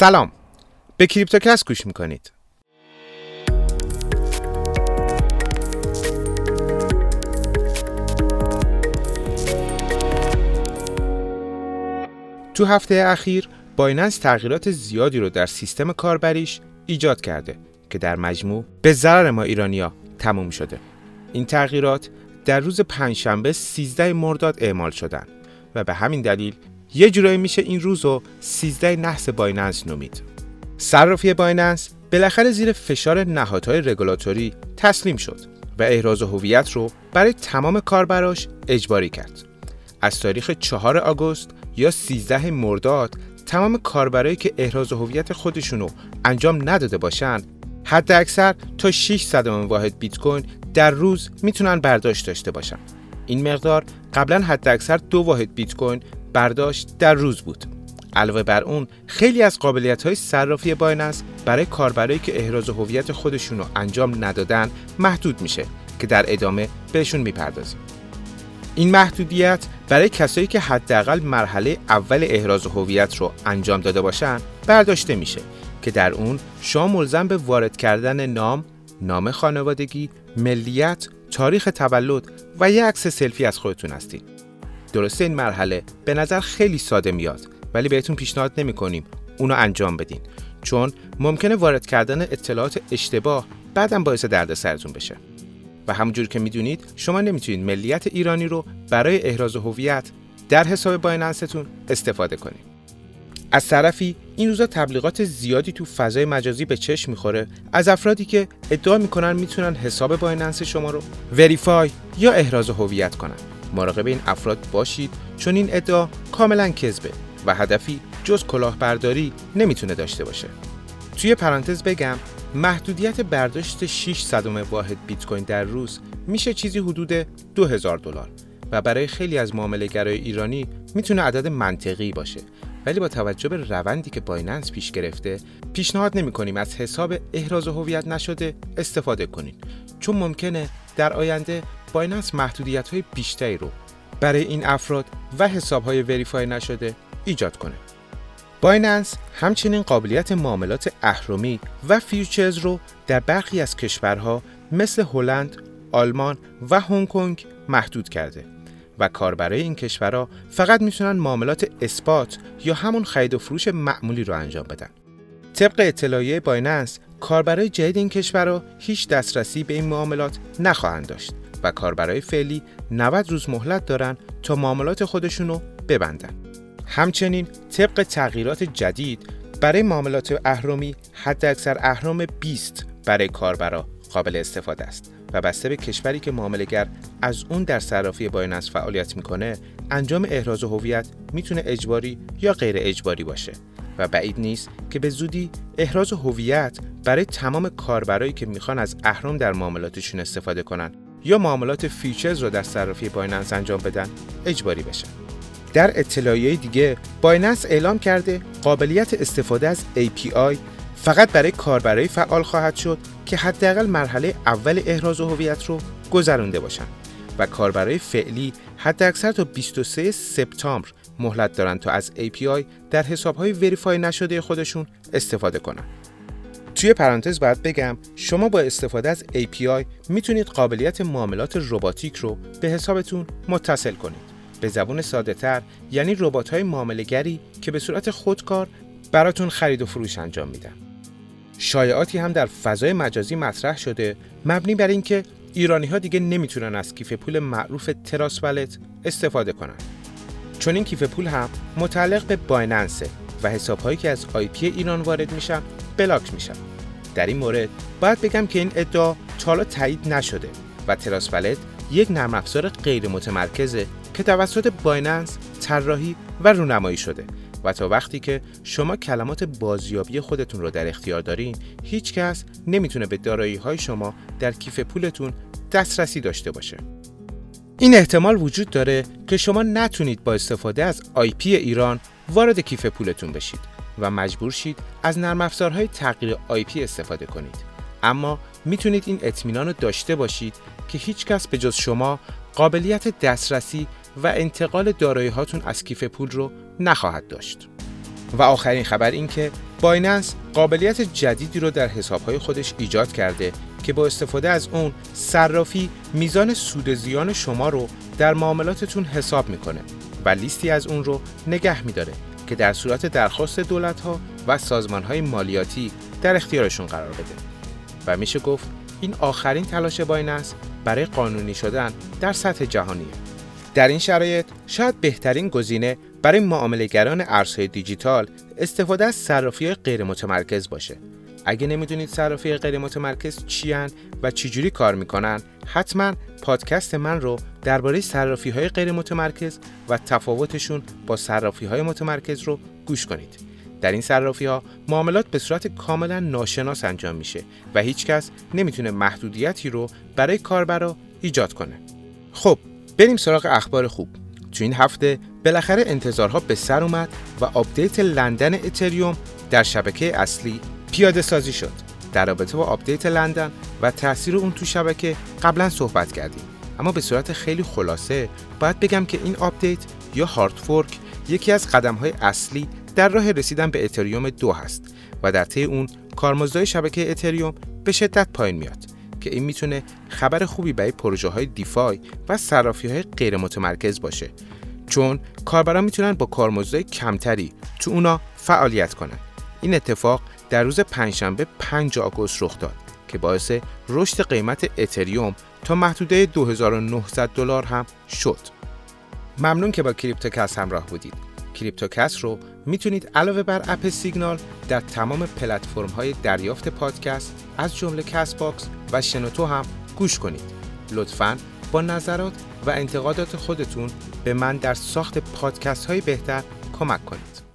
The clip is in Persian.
سلام. به کریپتوکس گوش می‌کنید. تو هفته اخیر بایننس تغییرات زیادی رو در سیستم کاربریش ایجاد کرده که در مجموع به ضرر ما ایرانیا تموم شده. این تغییرات در روز پنجشنبه 13 مرداد اعمال شدن و به همین دلیل یه جورایی میشه این روز رو 13 نحس بایننس نومید. صرافی بایننس بالاخره زیر فشار نهادهای رگولاتوری تسلیم شد و احراز هویت رو برای تمام کاربراش اجباری کرد. از تاریخ 4 آگوست یا 13 مرداد تمام کاربرایی که احراز هویت خودشونو انجام نداده باشن حد اکثر تا 600 واحد بیت کوین در روز می‌تونن برداشت داشته باشن. این مقدار قبلا حد اکثر دو واحد بیت کوین برداشت در روز بود علاوه بر اون خیلی از قابلیت های صرافی بایننس برای کاربرایی که احراز هویت خودشونو انجام ندادن محدود میشه که در ادامه بهشون می‌پردازیم این محدودیت برای کسایی که حداقل مرحله اول احراز هویت رو انجام داده باشن برداشته میشه که در اون شما ملزم به وارد کردن نام، نام خانوادگی، ملیت، تاریخ تولد و یک عکس سلفی از خودتون هستید. درسته این مرحله به نظر خیلی ساده میاد ولی بهتون پیشنهاد نمی کنیم اونو انجام بدین چون ممکنه وارد کردن اطلاعات اشتباه بعدم باعث دردسرتون بشه. و همونجور که می‌دونید شما نمی‌تونید ملیت ایرانی رو برای احراز هویت در حساب بایننستون استفاده کنید. از طرفی این روزا تبلیغات زیادی تو فضای مجازی به چشم می‌خوره از افرادی که ادعا می‌کنن می‌تونن حساب بایننس شما رو وریفای یا احراز هویت کنن. مراقب این افراد باشید چون این ادعا کاملا کذبه و هدفی جز کلاهبرداری نمی‌تونه داشته باشه. توی پرانتز بگم محدودیت برداشت 6 صدم واحد بیت کوین در روز میشه چیزی حدود 2000 دلار و برای خیلی از معامله‌گرای ایرانی می‌تونه عدد منطقی باشه ولی با توجه به روندی که بایننس پیش گرفته پیشنهاد نمی کنیم از حساب احراز هویت نشده استفاده کنید چون ممکنه در آینده بایننس محدودیت های بیشتری رو برای این افراد و حساب های verify نشده ایجاد کنه بایننس همچنین قابلیت معاملات اهرمی و futures رو در برخی از کشورها مثل هلند، آلمان و هنگ کنگ محدود کرده و کاربرای این کشورها فقط می‌تونن معاملات اثبات یا همون خرید و فروش معمولی رو انجام بدن. طبق اطلاعیه بایننس کاربرای جدید این کشورها هیچ دسترسی به این معاملات نخواهند داشت و کاربرای فعلی 90 روز مهلت دارن تا معاملات خودشونو ببندن. همچنین طبق تغییرات جدید برای معاملات اهرمی حد اکثر اهرم 20 برای کاربرا قابل استفاده است و بسته به کشوری که معاملهگر از اون در صرافی بایننس فعالیت می‌کنه انجام احراز هویت می‌تونه اجباری یا غیر اجباری باشه و بعید نیست که به زودی احراز هویت برای تمام کاربرایی که می‌خوان از اهرم در معاملاتشون استفاده کنن یا معاملات futures رو در صرافی بایننس انجام بدن اجباری بشه. در اطلاعیه دیگه بایننس اعلام کرده قابلیت استفاده از API فقط برای کاربرای فعال خواهد شد که حداقل مرحله اول احراز هویت رو گذرونده باشن و کاربرای فعلی حداکثر تا 23 سپتامبر مهلت دارن تا از API در حسابهای وریفای نشده خودشون استفاده کنن. توی پرانتز باید بگم شما با استفاده از API می‌تونید قابلیت معاملات رباتیک رو به حسابتون متصل کنید. به زبون ساده تر یعنی ربات های معاملگری که به صورت خودکار براتون خرید و فروش انجام میدن. شایعاتی هم در فضای مجازی مطرح شده مبنی بر اینکه ایرانی ها دیگه نمی‌تونن از کیف پول معروف Trust Wallet استفاده کنن. چون این کیف پول هم متعلق به بایننسه و حساب هایی که از IP ایران وارد میشن بلاک میشن. در این مورد باید بگم که این ادعا تا تایید نشده و Trust Wallet یک نرم افزار غیر متمرکزه که توسط بایننس طراحی و رونمایی شده و تا وقتی که شما کلمات بازیابی خودتون رو در اختیار دارین هیچ کس نمی‌تونه به دارایی های شما در کیف پولتون دسترسی داشته باشه این احتمال وجود داره که شما نتونید با استفاده از IP ایران وارد کیف پولتون بشید و مجبور شید از نرم افزارهای تغییر IP استفاده کنید اما می‌تونید این اطمینان رو داشته باشید که هیچ کس به جز شما قابلیت دسترسی و انتقال دارایی هاتون از کیف پول رو نخواهد داشت. و آخرین خبر این که بایننس قابلیت جدیدی رو در حسابهای خودش ایجاد کرده که با استفاده از اون صرافی میزان سود زیان شما رو در معاملاتتون حساب می‌کنه و لیستی از اون رو نگه میداره که در صورت درخواست دولت ها و سازمان های مالیاتی در اختیارشون قرار بده. و میشه گفت این آخرین تلاش بایننس برای قانونی شدن در سطح جهانیه در این شرایط شاید بهترین گزینه برای معاملهگران ارزهای دیجیتال استفاده از صرافی غیر متمرکز باشه. اگه نمی‌دونید صرافی غیر متمرکز چی و چجوری کار می‌کنن حتما پادکست من رو درباره صرافی های غیر متمرکز و تفاوتشون با صرافی های متمرکز رو گوش کنید. در این صرافی ها معاملات به صورت کاملا ناشناس انجام میشه و هیچکس نمی‌تونه محدودیتی رو برای کاربرا ایجاد کنه. خب بریم سراغ اخبار خوب. تو این هفته بالاخره انتظارها به سر اومد و آپدیت لندن اتریوم در شبکه اصلی پیاده سازی شد. در رابطه با آپدیت لندن و تاثیر اون تو شبکه قبلا صحبت کردیم. اما به صورت خیلی خلاصه باید بگم که این آپدیت یا hard fork یکی از قدم های اصلی در راه رسیدن به اتریوم دو هست و در طی اون کارمزدهای شبکه اتریوم به شدت پایین میاد که این می‌تونه خبر خوبی برای پروژه های DeFi و صرافی های غیر متمرکز باشه. چون کاربران می‌تونن با کارمزدهای کمتری تو اونا فعالیت کنن. این اتفاق در روز پنجشنبه 5 آگوست رخ داد که باعث رشد قیمت اتریوم تا محدوده 2900 دلار هم شد. ممنون که با کریپتوکست همراه بودید. کریپتوکست رو می‌تونید علاوه بر اپ سیگنال در تمام پلتفرم های دریافت پادکست از جمله Castbox و شنوتو هم گوش کنید. لطفاً با نظرات و انتقادات خودتون به من در ساخت پادکست های بهتر کمک کنید.